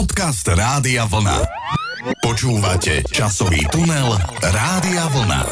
Podcast Rádia Vlna. Počúvate časový tunel Rádia Vlna.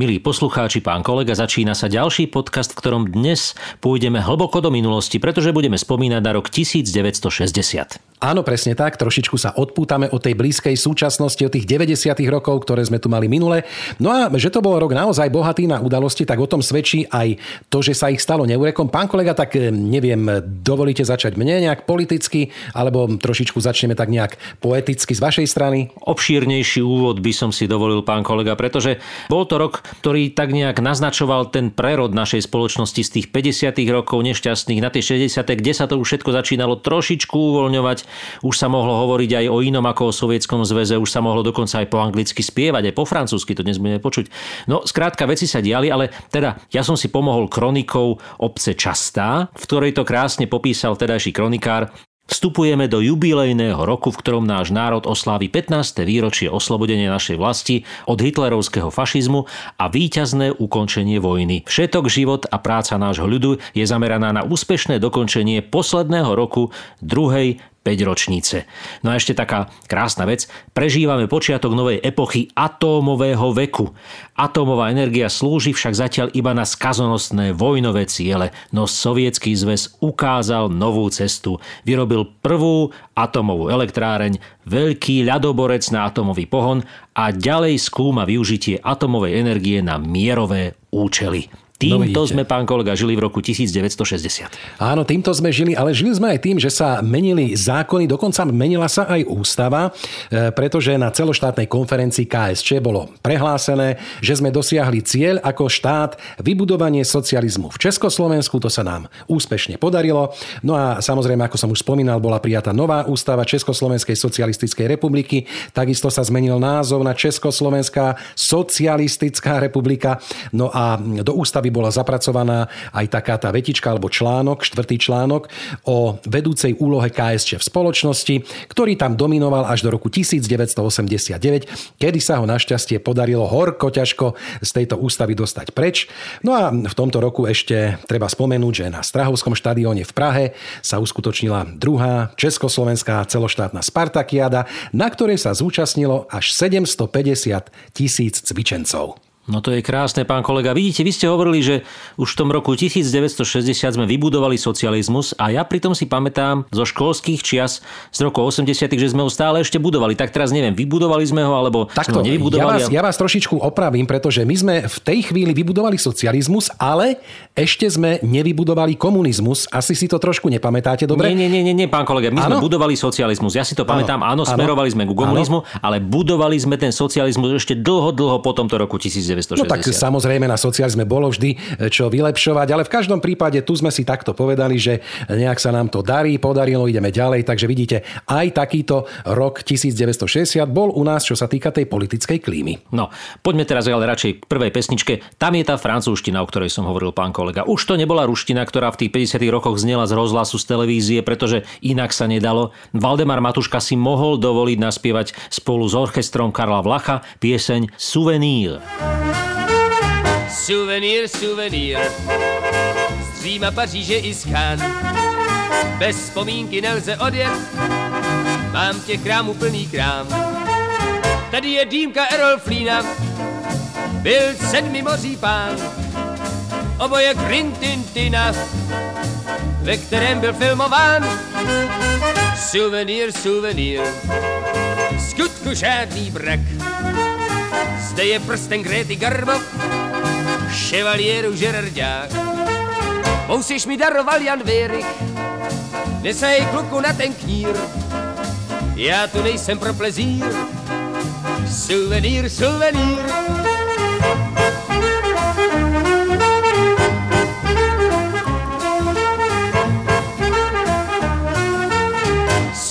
Milí poslucháči, pán kolega, začína sa ďalší podcast, v ktorom dnes pôjdeme hlboko do minulosti, pretože budeme spomínať na rok 1960. Áno, presne tak. Trošičku sa odpútame od tej blízkej súčasnosti, od tých 90. rokov, ktoré sme tu mali minule. No a že to bol rok naozaj bohatý na udalosti, tak o tom svedčí aj to, že sa ich stalo neurekom. Pán kolega, tak eh, neviem, dovolíte začať mne nejak politicky, alebo trošičku začneme tak nejak poeticky z vašej strany? Obšírnejší úvod by som si dovolil, pán kolega, pretože bol to rok, ktorý tak nejak naznačoval ten prerod našej spoločnosti z tých 50. rokov nešťastných na tie 60. kde sa to už všetko začínalo trošičku uvoľňovať už sa mohlo hovoriť aj o inom ako o Sovietskom zväze, už sa mohlo dokonca aj po anglicky spievať, aj po francúzsky, to dnes budeme počuť. No, skrátka, veci sa diali, ale teda ja som si pomohol kronikou obce Častá, v ktorej to krásne popísal tedajší kronikár Vstupujeme do jubilejného roku, v ktorom náš národ oslávi 15. výročie oslobodenia našej vlasti od hitlerovského fašizmu a víťazné ukončenie vojny. Všetok život a práca nášho ľudu je zameraná na úspešné dokončenie posledného roku druhej 5 ročnice. No a ešte taká krásna vec. Prežívame počiatok novej epochy atómového veku. Atómová energia slúži však zatiaľ iba na skazonostné vojnové ciele, no Sovietský zväz ukázal novú cestu. Vyrobil prvú atómovú elektráreň, veľký ľadoborec na atómový pohon a ďalej skúma využitie atómovej energie na mierové účely. Týmto no sme, pán kolega, žili v roku 1960. Áno, týmto sme žili, ale žili sme aj tým, že sa menili zákony, dokonca menila sa aj ústava, e, pretože na celoštátnej konferencii KSČ bolo prehlásené, že sme dosiahli cieľ ako štát vybudovanie socializmu v Československu. To sa nám úspešne podarilo. No a samozrejme, ako som už spomínal, bola prijatá nová ústava Československej socialistickej republiky. Takisto sa zmenil názov na Československá socialistická republika. No a do ústavy bola zapracovaná aj taká tá vetička alebo článok, štvrtý článok o vedúcej úlohe KSČ v spoločnosti, ktorý tam dominoval až do roku 1989, kedy sa ho našťastie podarilo horko ťažko z tejto ústavy dostať preč. No a v tomto roku ešte treba spomenúť, že na Strahovskom štadióne v Prahe sa uskutočnila druhá československá celoštátna Spartakiada, na ktorej sa zúčastnilo až 750 tisíc cvičencov. No to je krásne, pán kolega. Vidíte, vy ste hovorili, že už v tom roku 1960 sme vybudovali socializmus a ja pritom si pamätám zo školských čias z roku 80 že sme ho stále ešte budovali. Tak teraz neviem, vybudovali sme ho alebo Takto, sme ho nevybudovali. Ja vás, ja vás trošičku opravím, pretože my sme v tej chvíli vybudovali socializmus, ale ešte sme nevybudovali komunizmus. Asi si to trošku nepamätáte, dobre? Nie, nie, nie, nie pán kolega. My ano? sme budovali socializmus. Ja si to pamätám, áno, smerovali sme ku komunizmu, áno. ale budovali sme ten socializmus ešte dlho, dlho po tomto roku 1960. 1960. No tak samozrejme na socializme bolo vždy e, čo vylepšovať, ale v každom prípade tu sme si takto povedali, že nejak sa nám to darí, podarilo, ideme ďalej, takže vidíte, aj takýto rok 1960 bol u nás, čo sa týka tej politickej klímy. No, poďme teraz ale radšej k prvej pesničke. Tam je tá francúzština, o ktorej som hovoril pán kolega. Už to nebola ruština, ktorá v tých 50 rokoch znela z rozhlasu, z televízie, pretože inak sa nedalo. Valdemar Matuška si mohol dovoliť naspievať spolu s orchestrom Karla Vlacha pieseň Souvenir. Suvenýr, suvenýr, z Říma, Paříže i z Bez vzpomínky nelze odjet, mám těch krámů plný krám. Tady je dýmka Errol Flína, byl sedmi moří pán. Oboje Grintintina, ve kterém byl filmován. Suvenýr, suvenýr, skutku žádný brak. Zde je prsten Gréty Garbo, ševalieru Žerardák. Musíš mi daroval Jan Věrych, nesej kluku na ten knír. Já tu nejsem pro plezír, suvenýr, suvenýr.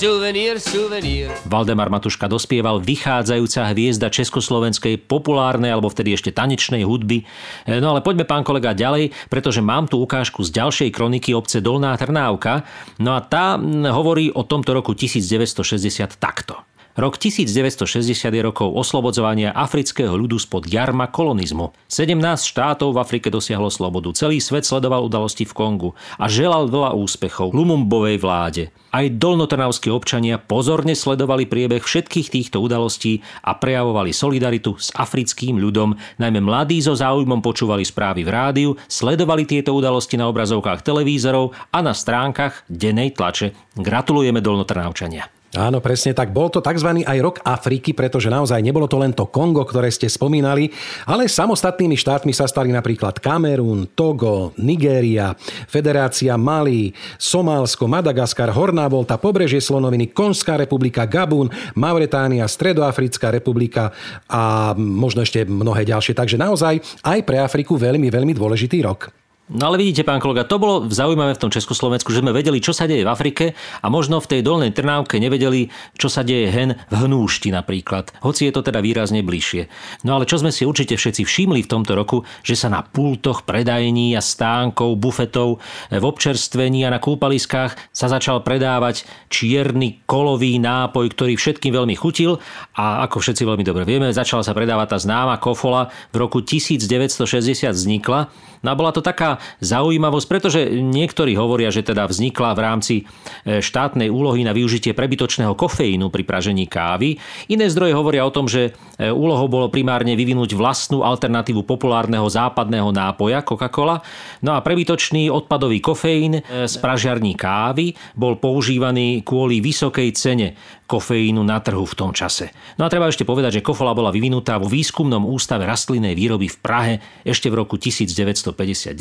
Suvenír, suvenír. Valdemar Matuška dospieval vychádzajúca hviezda československej populárnej alebo vtedy ešte tanečnej hudby. No ale poďme pán kolega ďalej, pretože mám tu ukážku z ďalšej kroniky obce Dolná Trnávka. No a tá hovorí o tomto roku 1960 takto. Rok 1960 je rokov oslobodzovania afrického ľudu spod jarma kolonizmu. 17 štátov v Afrike dosiahlo slobodu. Celý svet sledoval udalosti v Kongu a želal veľa úspechov Lumumbovej vláde. Aj dolnotrnavskí občania pozorne sledovali priebeh všetkých týchto udalostí a prejavovali solidaritu s africkým ľudom. Najmä mladí so záujmom počúvali správy v rádiu, sledovali tieto udalosti na obrazovkách televízorov a na stránkach dennej tlače. Gratulujeme dolnotrnavčania. Áno, presne tak. Bol to tzv. aj rok Afriky, pretože naozaj nebolo to len to Kongo, ktoré ste spomínali, ale samostatnými štátmi sa stali napríklad Kamerún, Togo, Nigéria, Federácia Mali, Somálsko, Madagaskar, Horná Volta, Pobrežie Slonoviny, Konská republika, Gabun, Mauretánia, Stredoafrická republika a možno ešte mnohé ďalšie. Takže naozaj aj pre Afriku veľmi, veľmi dôležitý rok. No ale vidíte, pán kolega, to bolo zaujímavé v tom Československu, že sme vedeli, čo sa deje v Afrike a možno v tej dolnej Trnávke nevedeli, čo sa deje hen v Hnúšti napríklad, hoci je to teda výrazne bližšie. No ale čo sme si určite všetci všimli v tomto roku, že sa na pultoch predajní a stánkov, bufetov, v občerstvení a na kúpaliskách sa začal predávať čierny kolový nápoj, ktorý všetkým veľmi chutil a ako všetci veľmi dobre vieme, začala sa predávať tá známa kofola v roku 1960 vznikla No a bola to taká zaujímavosť, pretože niektorí hovoria, že teda vznikla v rámci e, štátnej úlohy na využitie prebytočného kofeínu pri pražení kávy. Iné zdroje hovoria o tom, že e, úlohou bolo primárne vyvinúť vlastnú alternatívu populárneho západného nápoja Coca-Cola. No a prebytočný odpadový kofeín e, z pražiarní kávy bol používaný kvôli vysokej cene kofeínu na trhu v tom čase. No a treba ešte povedať, že kofola bola vyvinutá vo výskumnom ústave rastlinnej výroby v Prahe ešte v roku 1959.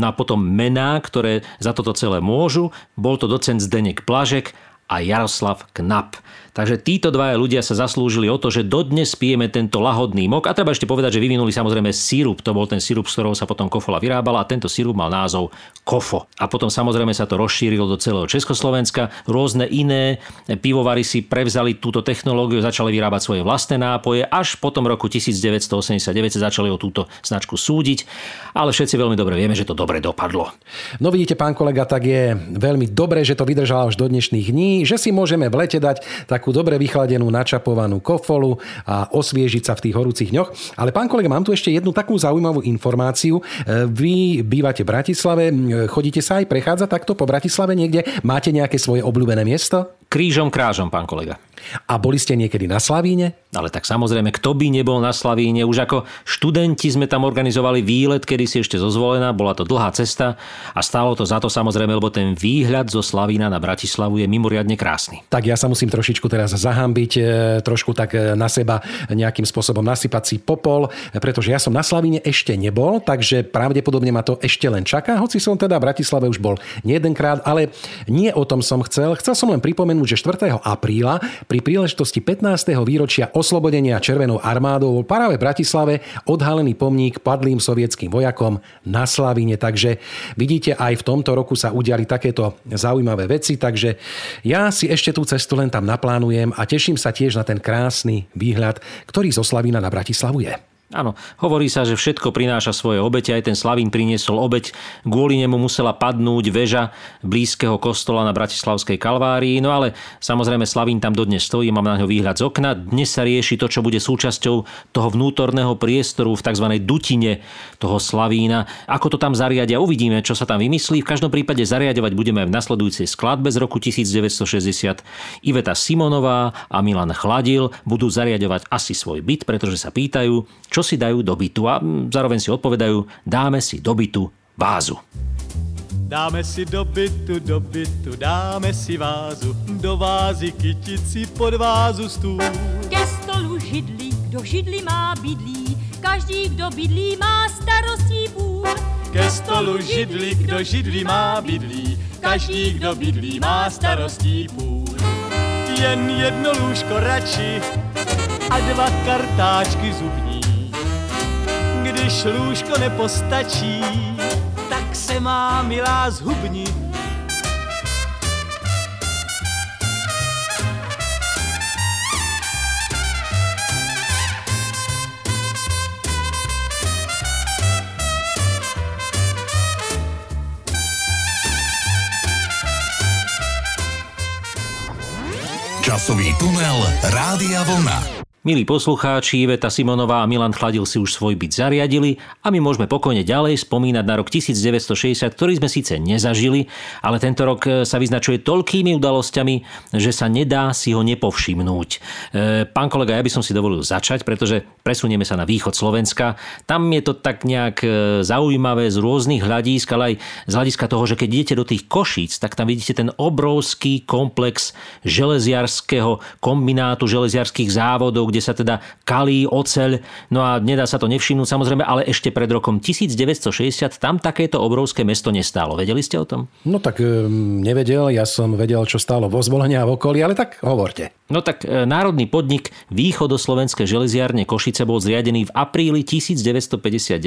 No a potom mená, ktoré za toto celé môžu, bol to docent Zdenek Blažek a Jaroslav Knap. Takže títo dvaja ľudia sa zaslúžili o to, že dodnes pijeme tento lahodný mok. A treba ešte povedať, že vyvinuli samozrejme sírup. To bol ten sírup, z ktorého sa potom kofola vyrábala a tento sírup mal názov kofo. A potom samozrejme sa to rozšírilo do celého Československa. Rôzne iné pivovary si prevzali túto technológiu, začali vyrábať svoje vlastné nápoje. Až potom roku 1989 sa začali o túto značku súdiť. Ale všetci veľmi dobre vieme, že to dobre dopadlo. No vidíte, pán kolega, tak je veľmi dobré, že to vydržalo až do dnešných dní, že si môžeme v lete dať takú dobre vychladenú, načapovanú kofolu a osviežiť sa v tých horúcich dňoch. Ale pán kolega, mám tu ešte jednu takú zaujímavú informáciu. E, vy bývate v Bratislave, chodíte sa aj prechádzať takto po Bratislave niekde? Máte nejaké svoje obľúbené miesto? Krížom krážom, pán kolega. A boli ste niekedy na Slavíne? Ale tak samozrejme, kto by nebol na Slavíne? Už ako študenti sme tam organizovali výlet, kedy si ešte zozvolená, bola to dlhá cesta a stálo to za to samozrejme, lebo ten výhľad zo Slavína na Bratislavu je mimoriadne krásny. Tak ja sa musím trošičku teraz zahambiť, e, trošku tak e, na seba nejakým spôsobom nasypať si popol, pretože ja som na Slavíne ešte nebol, takže pravdepodobne ma to ešte len čaká, hoci som teda v Bratislave už bol nejedenkrát, ale nie o tom som chcel. Chcel som len pripomenúť, že 4. apríla pri príležitosti 15. výročia oslobodenia Červenou armádou bol práve v Bratislave odhalený pomník padlým sovietským vojakom na Slavine. Takže vidíte, aj v tomto roku sa udiali takéto zaujímavé veci, takže ja si ešte tú cestu len tam naplánujem a teším sa tiež na ten krásny výhľad, ktorý zo Slavína na Bratislavu je. Áno, hovorí sa, že všetko prináša svoje obete, aj ten Slavín priniesol obeť, kvôli nemu musela padnúť väža blízkeho kostola na Bratislavskej Kalvárii, no ale samozrejme Slavín tam dodnes stojí, mám na ňo výhľad z okna. Dnes sa rieši to, čo bude súčasťou toho vnútorného priestoru v tzv. dutine toho Slavína. Ako to tam zariadia, uvidíme, čo sa tam vymyslí. V každom prípade zariadovať budeme aj v nasledujúcej skladbe z roku 1960. Iveta Simonová a Milan Chladil budú zariadovať asi svoj byt, pretože sa pýtajú, čo si dajú do bytu a zároveň si odpovedajú, dáme si do bytu vázu. Dáme si do bytu, do bytu, dáme si vázu, do vázy kytici, pod vázu stůl. Ke stolu židli, kdo židli má bydlí, každý, kdo bydlí, má starostí půl. Ke stolu židli, kdo židli má bydlí, každý, kdo bydlí, má starostí půl. Jen jedno lůžko radši a dva kartáčky zubní když lůžko nepostačí, tak se má milá zhubni Časový tunel Rádia Vlna. Milí poslucháči, Iveta Simonová a Milan Chladil si už svoj byt zariadili a my môžeme pokojne ďalej spomínať na rok 1960, ktorý sme síce nezažili, ale tento rok e, sa vyznačuje toľkými udalosťami, že sa nedá si ho nepovšimnúť. E, pán kolega, ja by som si dovolil začať, pretože presunieme sa na východ Slovenska. Tam je to tak nejak e, zaujímavé z rôznych hľadísk, ale aj z hľadiska toho, že keď idete do tých Košíc, tak tam vidíte ten obrovský komplex železiarského kombinátu, železiarských závodov, kde kde sa teda kalí, oceľ, no a nedá sa to nevšimnúť samozrejme, ale ešte pred rokom 1960 tam takéto obrovské mesto nestálo. Vedeli ste o tom? No tak nevedel, ja som vedel, čo stálo vo zvolenia a v okolí, ale tak hovorte. No tak e, národný podnik Východoslovenské železiarne Košice bol zriadený v apríli 1959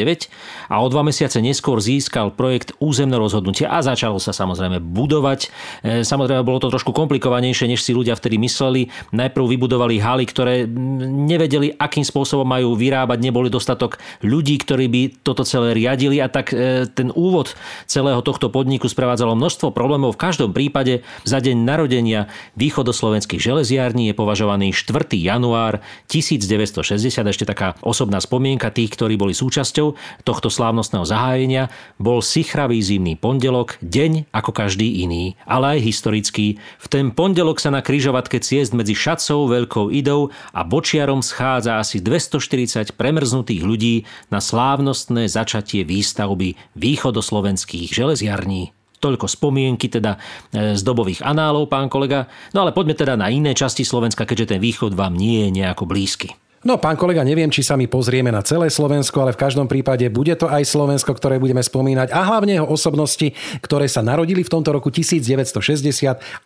a o dva mesiace neskôr získal projekt územné rozhodnutie a začalo sa samozrejme budovať. E, samozrejme bolo to trošku komplikovanejšie, než si ľudia vtedy mysleli. Najprv vybudovali haly, ktoré nevedeli, akým spôsobom majú vyrábať, neboli dostatok ľudí, ktorí by toto celé riadili a tak e, ten úvod celého tohto podniku sprevádzalo množstvo problémov. V každom prípade za deň narodenia východoslovenských železiar kaviarní je považovaný 4. január 1960, ešte taká osobná spomienka tých, ktorí boli súčasťou tohto slávnostného zahájenia, bol sichravý zimný pondelok, deň ako každý iný, ale aj historický. V ten pondelok sa na kryžovatke ciest medzi Šacou, Veľkou Idou a Bočiarom schádza asi 240 premrznutých ľudí na slávnostné začatie výstavby východoslovenských železiarní. Toľko spomienky teda e, z dobových análov, pán kolega. No ale poďme teda na iné časti Slovenska, keďže ten východ vám nie je nejako blízky. No, pán kolega, neviem, či sa my pozrieme na celé Slovensko, ale v každom prípade bude to aj Slovensko, ktoré budeme spomínať a hlavne jeho osobnosti, ktoré sa narodili v tomto roku 1960,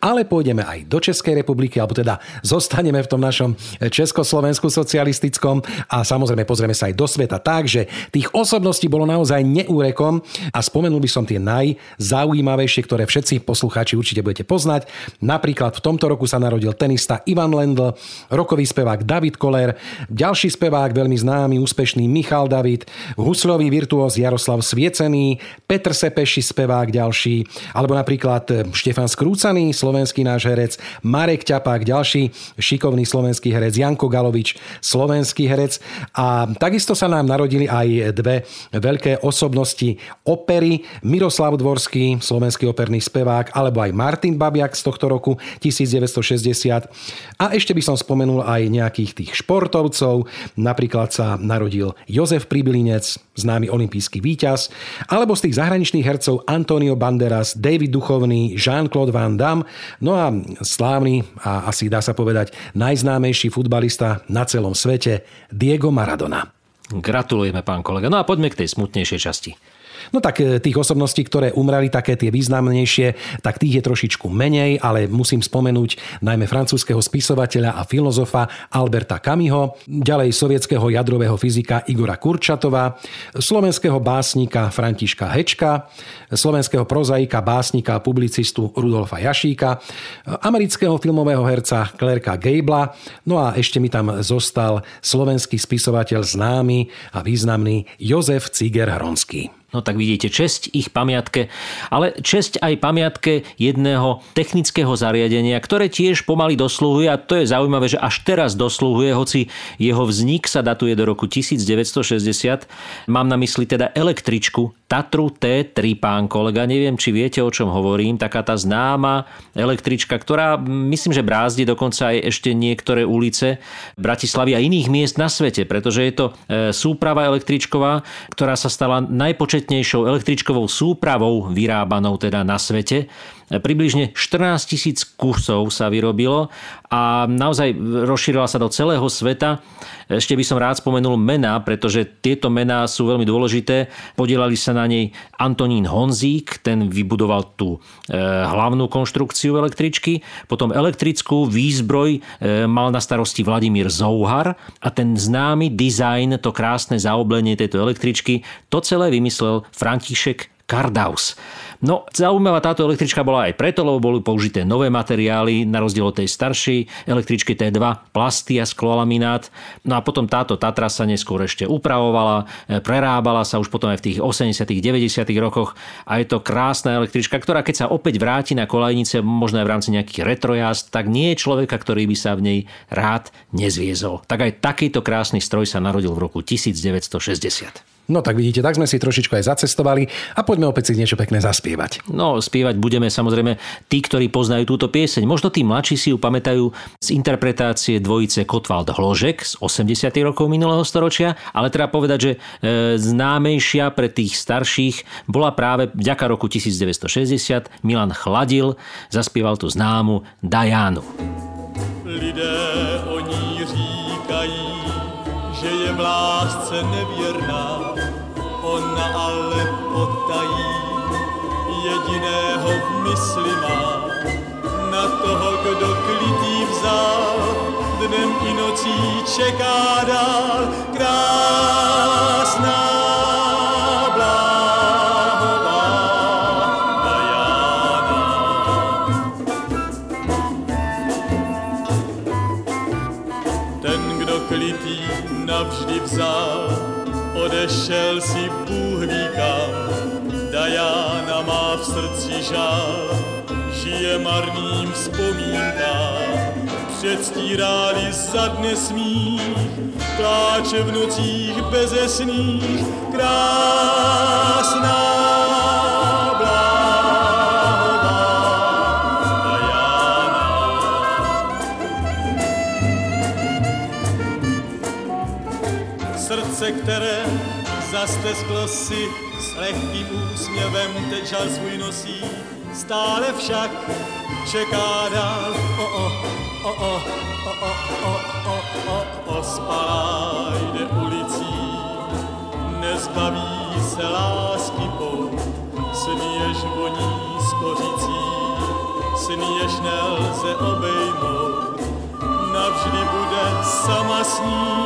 ale pôjdeme aj do Českej republiky, alebo teda zostaneme v tom našom Československu socialistickom a samozrejme pozrieme sa aj do sveta tak, že tých osobností bolo naozaj neúrekom a spomenul by som tie najzaujímavejšie, ktoré všetci poslucháči určite budete poznať. Napríklad v tomto roku sa narodil tenista Ivan Lendl, rokový spevák David Koller, ďalší spevák, veľmi známy, úspešný Michal David, huslový virtuós Jaroslav Sviecený, Petr Sepeši, spevák ďalší, alebo napríklad eh, Štefan Skrúcaný, slovenský náš herec, Marek Ťapák, ďalší šikovný slovenský herec, Janko Galovič, slovenský herec. A takisto sa nám narodili aj dve veľké osobnosti opery, Miroslav Dvorský, slovenský operný spevák, alebo aj Martin Babiak z tohto roku 1960. A ešte by som spomenul aj nejakých tých športovcov, športovcov. Napríklad sa narodil Jozef Pribilinec, známy olimpijský víťaz, alebo z tých zahraničných hercov Antonio Banderas, David Duchovný, Jean-Claude Van Damme, no a slávny a asi dá sa povedať najznámejší futbalista na celom svete Diego Maradona. Gratulujeme, pán kolega. No a poďme k tej smutnejšej časti. No tak e, tých osobností, ktoré umreli, také tie významnejšie, tak tých je trošičku menej, ale musím spomenúť najmä francúzského spisovateľa a filozofa Alberta Kamiho, ďalej sovietského jadrového fyzika Igora Kurčatova, slovenského básnika Františka Hečka, slovenského prozaika, básnika a publicistu Rudolfa Jašíka, amerického filmového herca Klerka Gabla, no a ešte mi tam zostal slovenský spisovateľ známy a významný Jozef Ciger Hronský. No tak vidíte, česť ich pamiatke, ale česť aj pamiatke jedného technického zariadenia, ktoré tiež pomaly dosluhuje a to je zaujímavé, že až teraz dosluhuje, hoci jeho vznik sa datuje do roku 1960. Mám na mysli teda električku Tatru T3, pán kolega, neviem, či viete, o čom hovorím, taká tá známa električka, ktorá myslím, že brázdi dokonca aj ešte niektoré ulice Bratislavy a iných miest na svete, pretože je to e, súprava električková, ktorá sa stala najpočetnejšou električkovou súpravou vyrábanou teda na svete. Približne 14 tisíc kusov sa vyrobilo a naozaj rozšírila sa do celého sveta. Ešte by som rád spomenul mená, pretože tieto mená sú veľmi dôležité. Podielali sa na nej Antonín Honzík, ten vybudoval tú e, hlavnú konštrukciu električky. Potom elektrickú výzbroj e, mal na starosti Vladimír Zouhar a ten známy dizajn, to krásne zaoblenie tejto električky, to celé vymyslel František Kardaus. No, zaujímavá táto električka bola aj preto, lebo boli použité nové materiály, na rozdiel od tej staršej električky T2, plasty a sklolaminát. No a potom táto Tatra sa neskôr ešte upravovala, e, prerábala sa už potom aj v tých 80 90 rokoch a je to krásna električka, ktorá keď sa opäť vráti na kolajnice, možno aj v rámci nejakých retrojazd, tak nie je človeka, ktorý by sa v nej rád nezviezol. Tak aj takýto krásny stroj sa narodil v roku 1960. No tak vidíte, tak sme si trošičku aj zacestovali a poďme opäť si niečo pekné zaspievať. No, spievať budeme samozrejme tí, ktorí poznajú túto pieseň. Možno tí mladší si ju pamätajú z interpretácie dvojice Kotwald Hložek z 80. rokov minulého storočia, ale treba povedať, že e, známejšia pre tých starších bola práve vďaka roku 1960 Milan Chladil, zaspieval tú známu Dajánu. Lidé o ní říkají, že je v lásce nevěrná, mysli má, na toho, kdo klitý vzal, dnem i nocí čeká dál, krásná bláhová. Ten, kdo klitý navždy vzal, odešel si Bůh ví srdci žál, žije marným vzpomínkám. Předstíráli za dne smích, pláče v nocích bezesných, krásná. Srdce, které zastesklo si úsměvem teď žal svůj nosí, stále však čeká dál. O, o, o, o, o, o, o, o, o, o, spalá jde ulicí, nezbaví se lásky pout, sníjež voní skořicí, sníjež nelze obejmout, navždy bude sama snít, nenalezne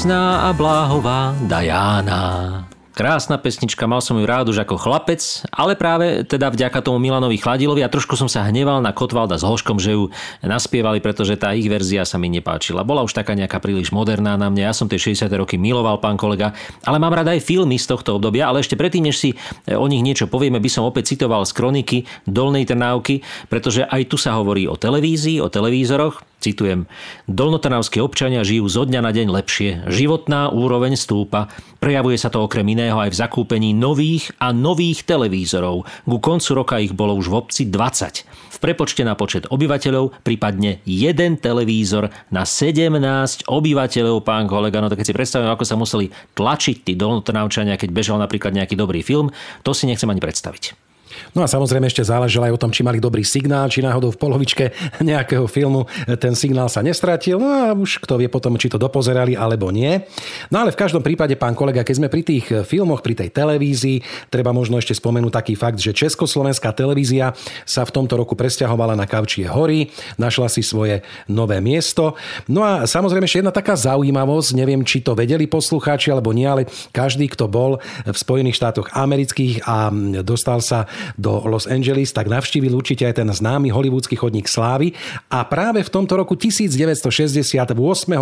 Krásná a bláhová Dajána. Krásna pesnička, mal som ju rád už ako chlapec, ale práve teda vďaka tomu Milanovi Chladilovi a trošku som sa hneval na Kotvalda s Hoškom, že ju naspievali, pretože tá ich verzia sa mi nepáčila. Bola už taká nejaká príliš moderná na mňa, ja som tie 60. roky miloval, pán kolega, ale mám rád aj filmy z tohto obdobia, ale ešte predtým, než si o nich niečo povieme, by som opäť citoval z kroniky Dolnej Trnávky, pretože aj tu sa hovorí o televízii, o televízoroch, Citujem, dolnotrnavskí občania žijú zo dňa na deň lepšie, životná úroveň stúpa, prejavuje sa to okrem iného aj v zakúpení nových a nových televízorov. Ku koncu roka ich bolo už v obci 20. V prepočte na počet obyvateľov prípadne jeden televízor na 17 obyvateľov, pán kolega. No tak keď si predstavujem, ako sa museli tlačiť tí dolnotrnavčania, keď bežal napríklad nejaký dobrý film, to si nechcem ani predstaviť. No a samozrejme ešte záležalo aj o tom, či mali dobrý signál, či náhodou v polovičke nejakého filmu ten signál sa nestratil. No a už kto vie potom, či to dopozerali alebo nie. No ale v každom prípade, pán kolega, keď sme pri tých filmoch, pri tej televízii, treba možno ešte spomenúť taký fakt, že Československá televízia sa v tomto roku presťahovala na Kavčie hory, našla si svoje nové miesto. No a samozrejme ešte jedna taká zaujímavosť, neviem, či to vedeli poslucháči alebo nie, ale každý, kto bol v Spojených štátoch amerických a dostal sa do Los Angeles, tak navštívil určite aj ten známy hollywoodsky chodník slávy a práve v tomto roku 1968.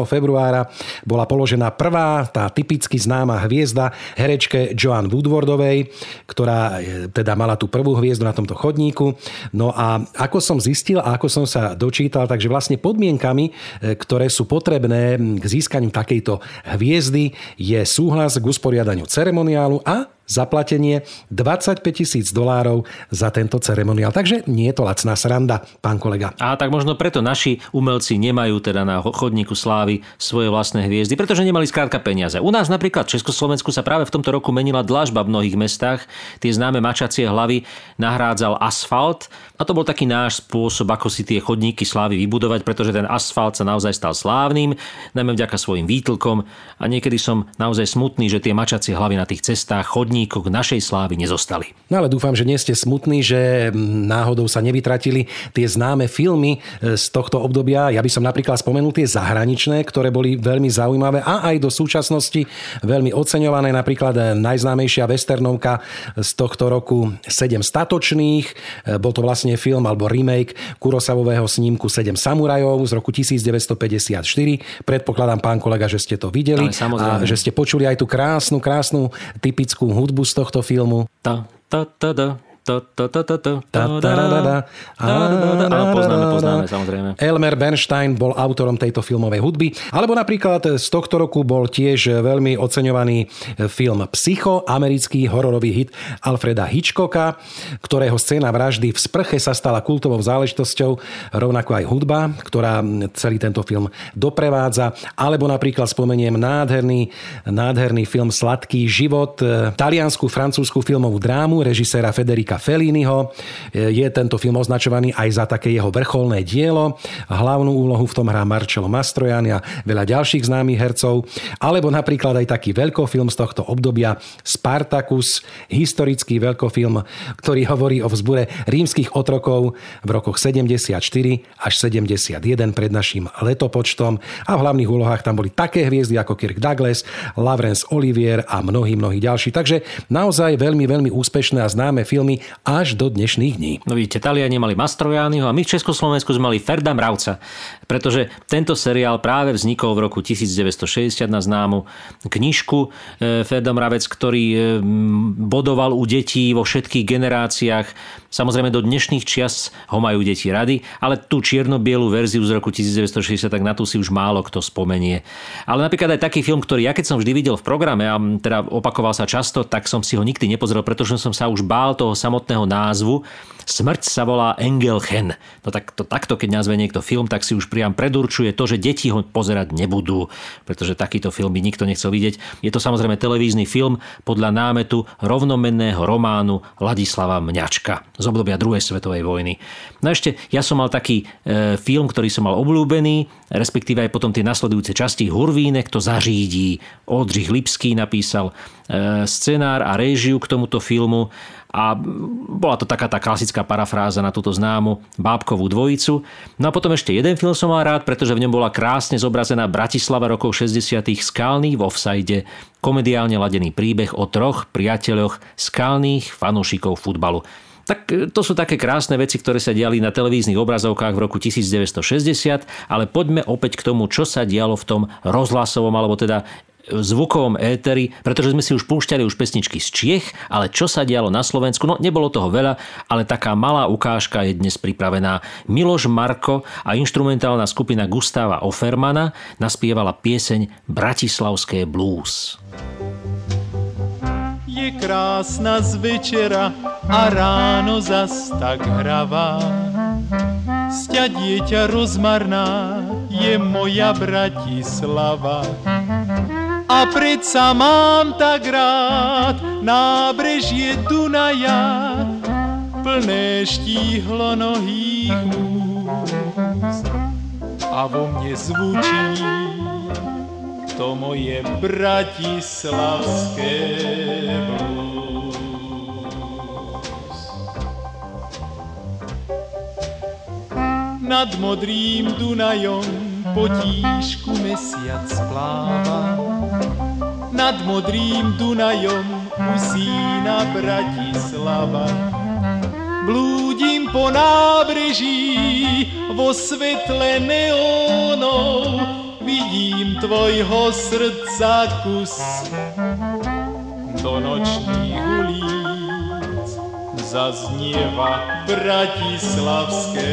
februára bola položená prvá, tá typicky známa hviezda herečke Joan Woodwardovej, ktorá e, teda mala tú prvú hviezdu na tomto chodníku. No a ako som zistil a ako som sa dočítal, takže vlastne podmienkami, e, ktoré sú potrebné k získaniu takejto hviezdy, je súhlas k usporiadaniu ceremoniálu a zaplatenie 25 tisíc dolárov za tento ceremoniál. Takže nie je to lacná sranda, pán kolega. A tak možno preto naši umelci nemajú teda na chodníku slávy svoje vlastné hviezdy, pretože nemali skrátka peniaze. U nás napríklad v Československu sa práve v tomto roku menila dlažba v mnohých mestách. Tie známe mačacie hlavy nahrádzal asfalt a to bol taký náš spôsob, ako si tie chodníky slávy vybudovať, pretože ten asfalt sa naozaj stal slávnym, najmä vďaka svojim výtlkom a niekedy som naozaj smutný, že tie mačacie hlavy na tých cestách, milníkoch našej slávy nezostali. No ale dúfam, že nie ste smutní, že náhodou sa nevytratili tie známe filmy e, z tohto obdobia. Ja by som napríklad spomenul tie zahraničné, ktoré boli veľmi zaujímavé a aj do súčasnosti veľmi oceňované. Napríklad e, najznámejšia westernovka z tohto roku Sedem statočných. E, bol to vlastne film alebo remake Kurosavového snímku Sedem samurajov z roku 1954. Predpokladám, pán kolega, že ste to videli a že ste počuli aj tú krásnu, krásnu typickú hudbu z tohto filmu. Ta, ta, ta, ta. Áno, poznáme, poznáme, samozrejme. Elmer Bernstein bol autorom tejto filmovej hudby. Alebo napríklad z tohto roku bol tiež veľmi oceňovaný film Psycho, americký hororový hit Alfreda Hitchcocka, ktorého scéna vraždy v sprche sa stala kultovou záležitosťou, rovnako aj hudba, ktorá celý tento film doprevádza. Alebo napríklad spomeniem nádherný, nádherný film Sladký život, taliansku, francúzsku filmovú drámu režiséra Federica Felliniho. Je tento film označovaný aj za také jeho vrcholné dielo. Hlavnú úlohu v tom hrá Marcello Mastroianni a veľa ďalších známych hercov. Alebo napríklad aj taký veľkofilm z tohto obdobia Spartacus, historický veľkofilm, ktorý hovorí o vzbure rímskych otrokov v rokoch 74 až 71 pred našim letopočtom a v hlavných úlohách tam boli také hviezdy ako Kirk Douglas, Laurence Olivier a mnohí, mnohí ďalší. Takže naozaj veľmi, veľmi úspešné a známe filmy až do dnešných dní. No vidíte, Taliani mali Mastroianniho a my v Československu sme mali Ferda Mravca, pretože tento seriál práve vznikol v roku 1960 na známu knižku e, Ferda Mravec, ktorý e, bodoval u detí vo všetkých generáciách. Samozrejme do dnešných čias ho majú deti rady, ale tú čierno-bielu verziu z roku 1960, tak na tú si už málo kto spomenie. Ale napríklad aj taký film, ktorý ja keď som vždy videl v programe a teda opakoval sa často, tak som si ho nikdy nepozrel, pretože som sa už bál toho samotného názvu. Smrť sa volá Engelchen. No tak to, takto, keď nazve niekto film, tak si už priam predurčuje to, že deti ho pozerať nebudú, pretože takýto film by nikto nechcel vidieť. Je to samozrejme televízny film podľa námetu rovnomenného románu Ladislava Mňačka z obdobia druhej svetovej vojny. No ešte, ja som mal taký e, film, ktorý som mal obľúbený, respektíve aj potom tie nasledujúce časti Hurvínek to zařídí. Oldřich Lipský napísal e, scenár a réžiu k tomuto filmu a bola to taká tá klasická parafráza na túto známu bábkovú dvojicu. No a potom ešte jeden film som mal rád, pretože v ňom bola krásne zobrazená Bratislava rokov 60. skalný v offside, komediálne ladený príbeh o troch priateľoch skalných fanúšikov futbalu. Tak e, to sú také krásne veci, ktoré sa diali na televíznych obrazovkách v roku 1960, ale poďme opäť k tomu, čo sa dialo v tom rozhlasovom, alebo teda zvukovom éteri, pretože sme si už púšťali už pesničky z Čiech, ale čo sa dialo na Slovensku, no nebolo toho veľa, ale taká malá ukážka je dnes pripravená. Miloš Marko a instrumentálna skupina Gustáva Offermana naspievala pieseň Bratislavské blues. Je krásna z večera a ráno zas tak hravá. Sťa dieťa rozmarná je moja Bratislava. A predsa mám tak rád nábrežie Dunaja, plné štíhlo nohých múz. A vo mne zvučí to moje bratislavské blues. Nad modrým Dunajom potíšku mesiac pláva nad modrým Dunajom usína Bratislava. Blúdim po nábreží vo svetle neónov, vidím tvojho srdca kus. Do nočných ulic zaznieva bratislavské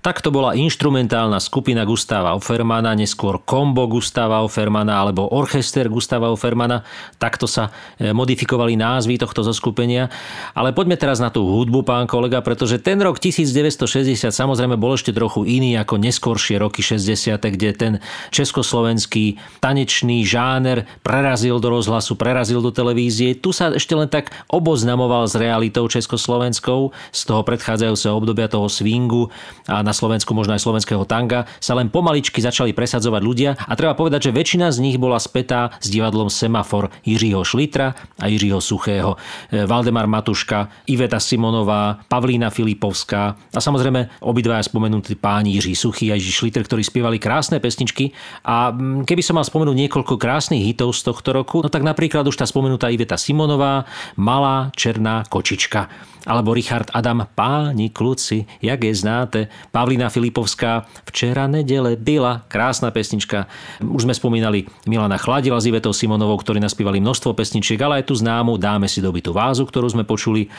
Takto bola instrumentálna skupina Gustáva Offermana, neskôr kombo Gustáva Offermana alebo orchester Gustáva Offermana. Takto sa e, modifikovali názvy tohto zoskupenia. Ale poďme teraz na tú hudbu, pán kolega, pretože ten rok 1960 samozrejme bol ešte trochu iný ako neskoršie roky 60., kde ten československý tanečný žáner prerazil do rozhlasu, prerazil do televízie. Tu sa ešte len tak oboznamoval s realitou československou z toho predchádzajúceho obdobia toho swingu a na Slovensku možno aj slovenského tanga, sa len pomaličky začali presadzovať ľudia a treba povedať, že väčšina z nich bola spätá s divadlom Semafor Jiřího Šlitra a Jiřího Suchého. E, Valdemar Matuška, Iveta Simonová, Pavlína Filipovská a samozrejme obidvaja spomenutí páni Jiří Suchý a Jiří Šliter, ktorí spievali krásne pesničky a mm, keby som mal spomenúť niekoľko krásnych hitov z tohto roku, no tak napríklad už tá spomenutá Iveta Simonová, Malá černá kočička alebo Richard Adam Páni kluci, jak je znáte. Pavlina Filipovská Včera nedele byla, krásna pesnička. Už sme spomínali Milana Chladila s Ivetou Simonovou, ktorí naspívali množstvo pesničiek, ale aj tú známu Dáme si dobytú vázu, ktorú sme počuli.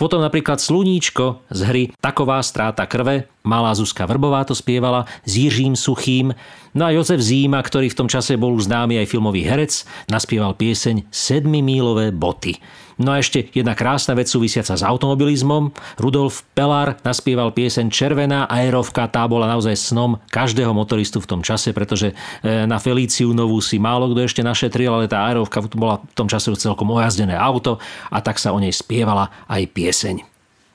Potom napríklad Sluníčko z hry Taková stráta krve, Malá Zuzka Vrbová to spievala s Jiřím Suchým. No a Jozef Zíma, ktorý v tom čase bol známy aj filmový herec, naspieval pieseň Sedmi mílové boty. No a ešte jedna krásna vec súvisiaca s automobilizmom. Rudolf Pelár naspieval pieseň Červená aerovka, tá bola naozaj snom každého motoristu v tom čase, pretože e, na Felíciu novú si málo kto ešte našetril, ale tá aerovka bola v tom čase celkom ojazdené auto a tak sa o nej spievala aj pieseň pieseň.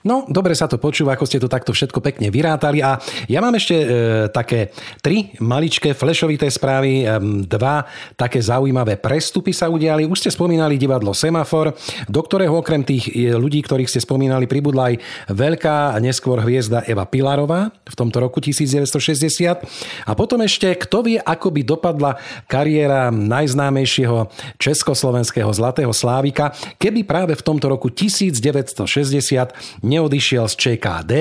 No, dobre sa to počúva, ako ste to takto všetko pekne vyrátali. A ja mám ešte e, také tri maličké flešovité správy, e, dva také zaujímavé prestupy sa udiali. Už ste spomínali divadlo Semafor, do ktorého okrem tých e, ľudí, ktorých ste spomínali, pribudla aj veľká neskôr hviezda Eva Pilarová v tomto roku 1960. A potom ešte, kto vie, ako by dopadla kariéra najznámejšieho československého zlatého slávika, keby práve v tomto roku 1960 neodišiel z ČKD,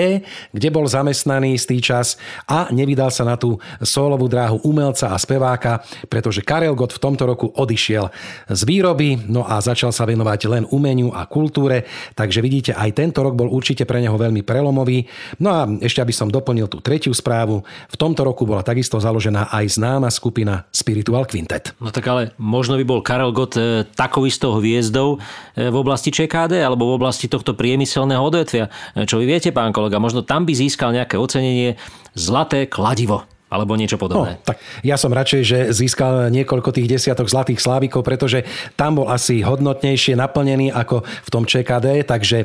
kde bol zamestnaný istý čas a nevydal sa na tú solovú dráhu umelca a speváka, pretože Karel Gott v tomto roku odišiel z výroby, no a začal sa venovať len umeniu a kultúre, takže vidíte, aj tento rok bol určite pre neho veľmi prelomový. No a ešte aby som doplnil tú tretiu správu, v tomto roku bola takisto založená aj známa skupina Spiritual Quintet. No tak ale možno by bol Karel Gott e, takou istou hviezdou e, v oblasti ČKD alebo v oblasti tohto priemyselného odvetvia čo vy viete, pán kolega, možno tam by získal nejaké ocenenie zlaté kladivo alebo niečo podobné. No, tak ja som radšej, že získal niekoľko tých desiatok zlatých slávikov, pretože tam bol asi hodnotnejšie naplnený ako v tom ČKD, takže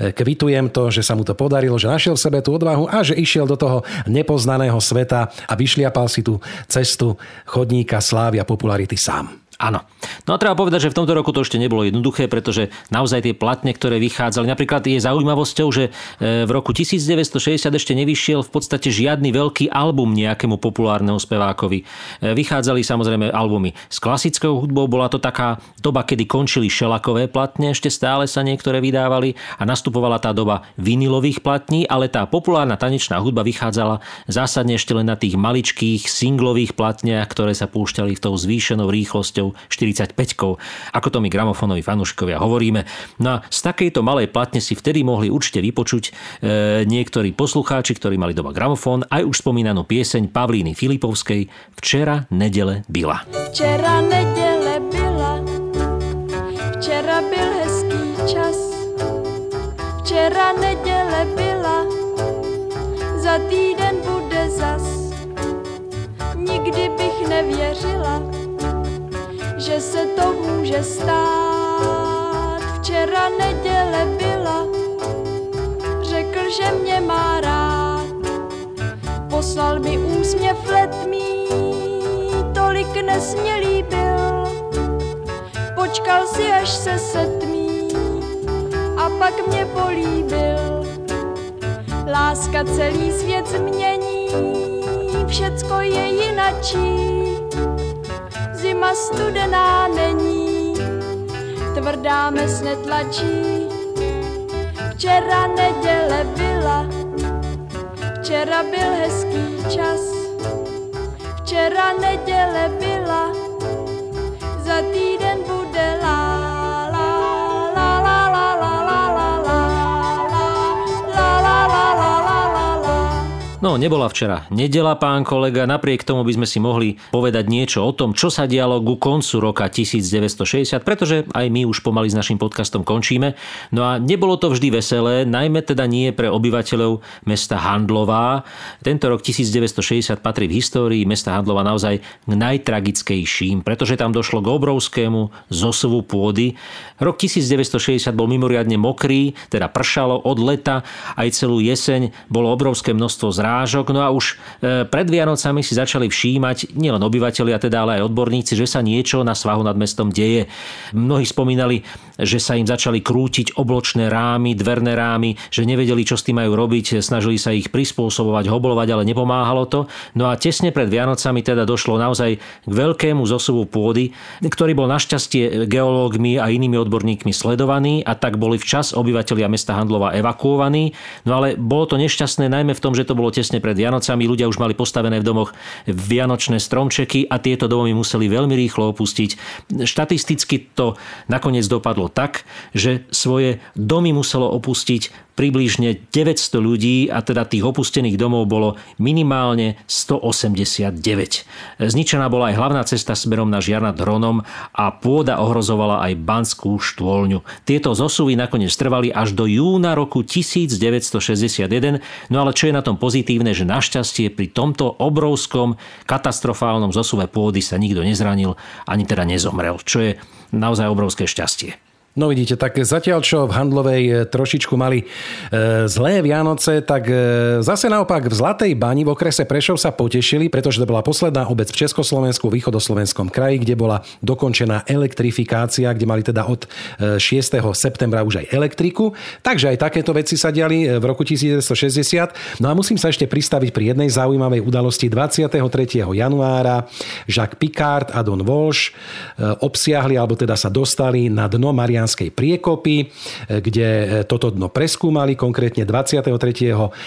e, kvitujem to, že sa mu to podarilo, že našiel v sebe tú odvahu a že išiel do toho nepoznaného sveta a vyšliapal si tú cestu chodníka slávy a popularity sám. Áno. No a treba povedať, že v tomto roku to ešte nebolo jednoduché, pretože naozaj tie platne, ktoré vychádzali, napríklad je zaujímavosťou, že e, v roku 1960 ešte nevyšiel v podstate žiadny veľký album nejakému populárnemu spevákovi. E, vychádzali samozrejme albumy s klasickou hudbou, bola to taká doba, kedy končili šelakové platne, ešte stále sa niektoré vydávali a nastupovala tá doba vinilových platní, ale tá populárna tanečná hudba vychádzala zásadne ešte len na tých maličkých singlových platniach, ktoré sa púšťali v tou zvýšenou rýchlosťou 45 ako to my gramofónoví fanúšikovia hovoríme. No a z takejto malej platne si vtedy mohli určite vypočuť e, niektorí poslucháči, ktorí mali doma gramofón, aj už spomínanú pieseň Pavlíny Filipovskej Včera nedele byla. Včera nedele byla, včera byl hezký čas, včera nedele byla, za týden bude zas. Nikdy bych nevěřila, že se to může stát. Včera neděle byla, řekl, že mě má rád. Poslal mi úsměv letmý, tolik nesmělý byl. Počkal si, až se setmí a pak mě políbil. Láska celý svět změní, všecko je jinačí zima studená není, tvrdá mes netlačí. Včera neděle byla, včera byl hezký čas. Včera neděle byla, za týden bude lás. No, nebola včera nedela, pán kolega, napriek tomu by sme si mohli povedať niečo o tom, čo sa dialo ku koncu roka 1960, pretože aj my už pomaly s našim podcastom končíme. No a nebolo to vždy veselé, najmä teda nie pre obyvateľov mesta Handlová. Tento rok 1960 patrí v histórii mesta Handlová naozaj k najtragickejším, pretože tam došlo k obrovskému zosovu pôdy. Rok 1960 bol mimoriadne mokrý, teda pršalo od leta, aj celú jeseň bolo obrovské množstvo zrá zrážok. No a už e, pred Vianocami si začali všímať nielen obyvateľia, teda ale aj odborníci, že sa niečo na svahu nad mestom deje. Mnohí spomínali, že sa im začali krútiť obločné rámy, dverné rámy, že nevedeli, čo s tým majú robiť, snažili sa ich prispôsobovať, hoblovať, ale nepomáhalo to. No a tesne pred Vianocami teda došlo naozaj k veľkému zosuvu pôdy, ktorý bol našťastie geológmi a inými odborníkmi sledovaný a tak boli včas obyvateľia mesta Handlova evakuovaní. No ale bolo to nešťastné najmä v tom, že to bolo tesne pred Vianocami. Ľudia už mali postavené v domoch vianočné stromčeky a tieto domy museli veľmi rýchlo opustiť. Štatisticky to nakoniec dopadlo tak, že svoje domy muselo opustiť približne 900 ľudí a teda tých opustených domov bolo minimálne 189. Zničená bola aj hlavná cesta smerom na Žiar nad a pôda ohrozovala aj Banskú štôlňu. Tieto zosuvy nakoniec trvali až do júna roku 1961, no ale čo je na tom pozitívne, že našťastie pri tomto obrovskom katastrofálnom zosuve pôdy sa nikto nezranil ani teda nezomrel, čo je naozaj obrovské šťastie. No vidíte, tak zatiaľ čo v Handlovej e, trošičku mali e, zlé Vianoce, tak e, zase naopak v Zlatej bani v okrese Prešov sa potešili, pretože to bola posledná obec v Československu, východoslovenskom kraji, kde bola dokončená elektrifikácia, kde mali teda od 6. septembra už aj elektriku. Takže aj takéto veci sa diali v roku 1960. No a musím sa ešte pristaviť pri jednej zaujímavej udalosti 23. januára. Jacques Picard a Don Walsh obsiahli, alebo teda sa dostali na dno Marian Marianskej priekopy, e, kde e, toto dno preskúmali, konkrétne 23.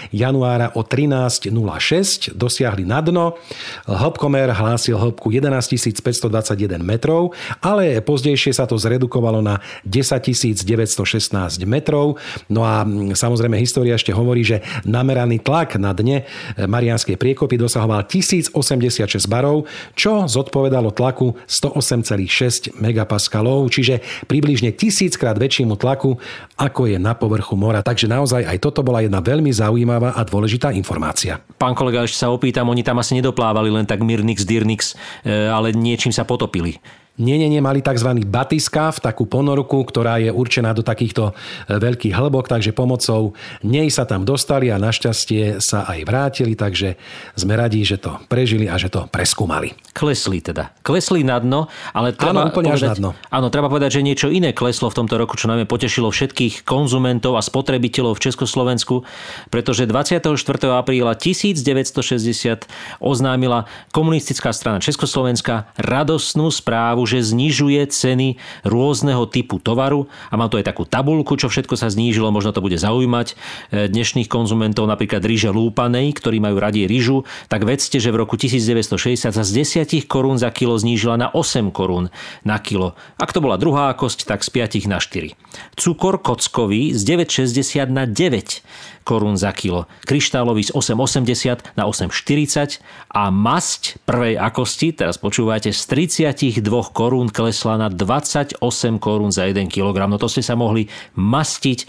januára o 13.06 dosiahli na dno. Hĺbkomer hlásil hĺbku 11 521 metrov, ale pozdejšie sa to zredukovalo na 10 916 metrov. No a samozrejme história ešte hovorí, že nameraný tlak na dne e, Marianskej priekopy dosahoval 1086 barov, čo zodpovedalo tlaku 108,6 megapaskalov, čiže približne tisíckrát väčšiemu tlaku, ako je na povrchu mora. Takže naozaj aj toto bola jedna veľmi zaujímavá a dôležitá informácia. Pán kolega, ešte sa opýtam, oni tam asi nedoplávali len tak Mirnix, Dirnix, e, ale niečím sa potopili. Nie, nie, nie, mali tzv. batiskáv, takú ponorku, ktorá je určená do takýchto e, veľkých hlbok, takže pomocou nej sa tam dostali a našťastie sa aj vrátili, takže sme radi, že to prežili a že to preskúmali. Klesli teda. Klesli na dno, ale treba áno, úplne povedať, až na dno. Áno, treba povedať, že niečo iné kleslo v tomto roku, čo najmä potešilo všetkých konzumentov a spotrebiteľov v Československu, pretože 24. apríla 1960 oznámila komunistická strana Československa radosnú správu, že znižuje ceny rôzneho typu tovaru a mám tu aj takú tabulku, čo všetko sa znížilo, možno to bude zaujímať e, dnešných konzumentov, napríklad ríže lúpanej, ktorí majú radi rýžu, tak vedzte, že v roku 1960 sa z 10 korún za kilo znížila na 8 korún na kilo. Ak to bola druhá kosť, tak z 5 na 4. Cukor kockový z 9,60 na 9 korún za kilo. Kryštálový z 8,80 na 8,40 a masť prvej akosti, teraz počúvate, z 32 korún klesla na 28 korún za 1 kg. No to ste sa mohli mastiť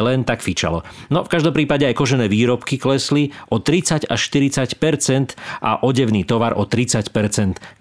len tak fičalo. No v každom prípade aj kožené výrobky klesli o 30 až 40% a odevný tovar o 30%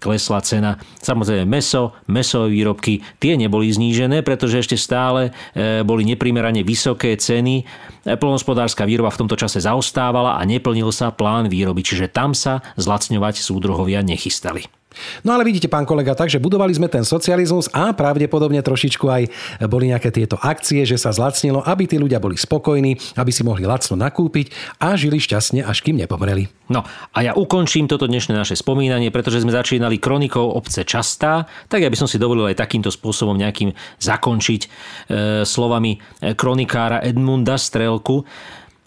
klesla cena. Samozrejme meso, mesové výrobky, tie neboli znížené, pretože ešte stále e, boli neprimerane vysoké ceny. E, Polnospodárska výroba v tomto čase zaostávala a neplnil sa plán výroby, čiže tam sa zlacňovať súdruhovia nechystali. No ale vidíte, pán kolega, takže budovali sme ten socializmus a pravdepodobne trošičku aj boli nejaké tieto akcie, že sa zlacnilo, aby tí ľudia boli spokojní, aby si mohli lacno nakúpiť a žili šťastne, až kým nepomreli. No a ja ukončím toto dnešné naše spomínanie, pretože sme začínali kronikou obce Častá, tak ja by som si dovolil aj takýmto spôsobom nejakým zakončiť e, slovami kronikára Edmunda Strelku.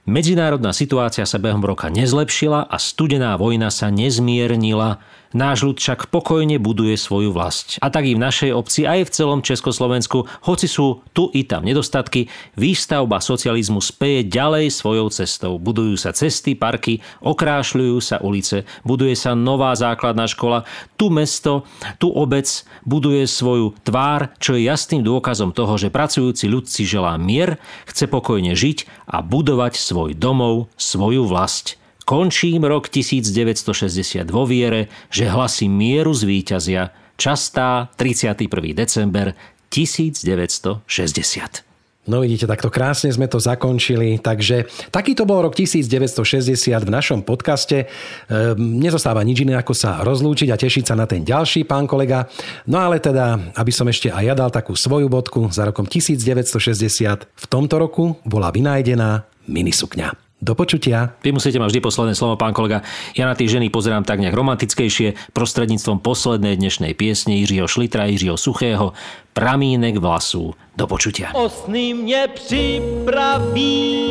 Medzinárodná situácia sa behom roka nezlepšila a studená vojna sa nezmiernila. Náš ľud však pokojne buduje svoju vlast. A tak i v našej obci, aj v celom Československu, hoci sú tu i tam nedostatky, výstavba socializmu speje ďalej svojou cestou. Budujú sa cesty, parky, okrášľujú sa ulice, buduje sa nová základná škola, tu mesto, tu obec buduje svoju tvár, čo je jasným dôkazom toho, že pracujúci ľud si želá mier, chce pokojne žiť a budovať svoj domov, svoju vlast. Končím rok 1960 vo viere, že hlasy mieru zvíťazia. Častá 31. december 1960. No vidíte, takto krásne sme to zakončili. Takže takýto bol rok 1960 v našom podcaste. Ehm, nezostáva nič iné, ako sa rozlúčiť a tešiť sa na ten ďalší, pán kolega. No ale teda, aby som ešte aj ja dal takú svoju bodku, za rokom 1960 v tomto roku bola vynájdená minisukňa. Do počutia. Vy musíte mať vždy posledné slovo, pán kolega. Ja na tie ženy pozerám tak nejak romantickejšie prostredníctvom poslednej dnešnej piesne Jiřího Šlitra, Jiřího Suchého Pramínek vlasů. Do počutia. Osny mě připraví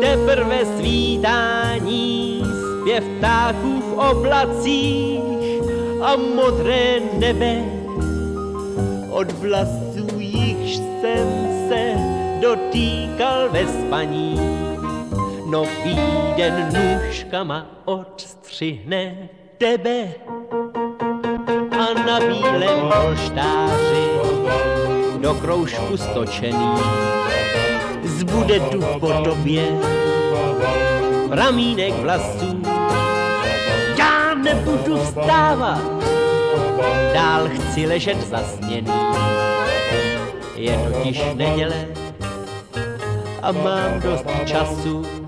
teprve svítání, zpěv ptáků v oblacích a modré nebe. Od vlasů jichž jsem se dotýkal ve spaní nový den nůžkama odstřihne tebe a na bílém polštáři do kroužku stočený zbude tu po tobě pramínek vlasů. Já nebudu vstávat, dál chci ležet zasněný. Je totiž neděle a mám dost času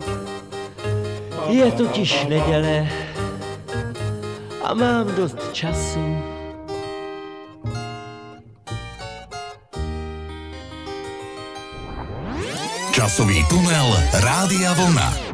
je totiž neděle a mám dost času. Časový tunel Rádia Vlna.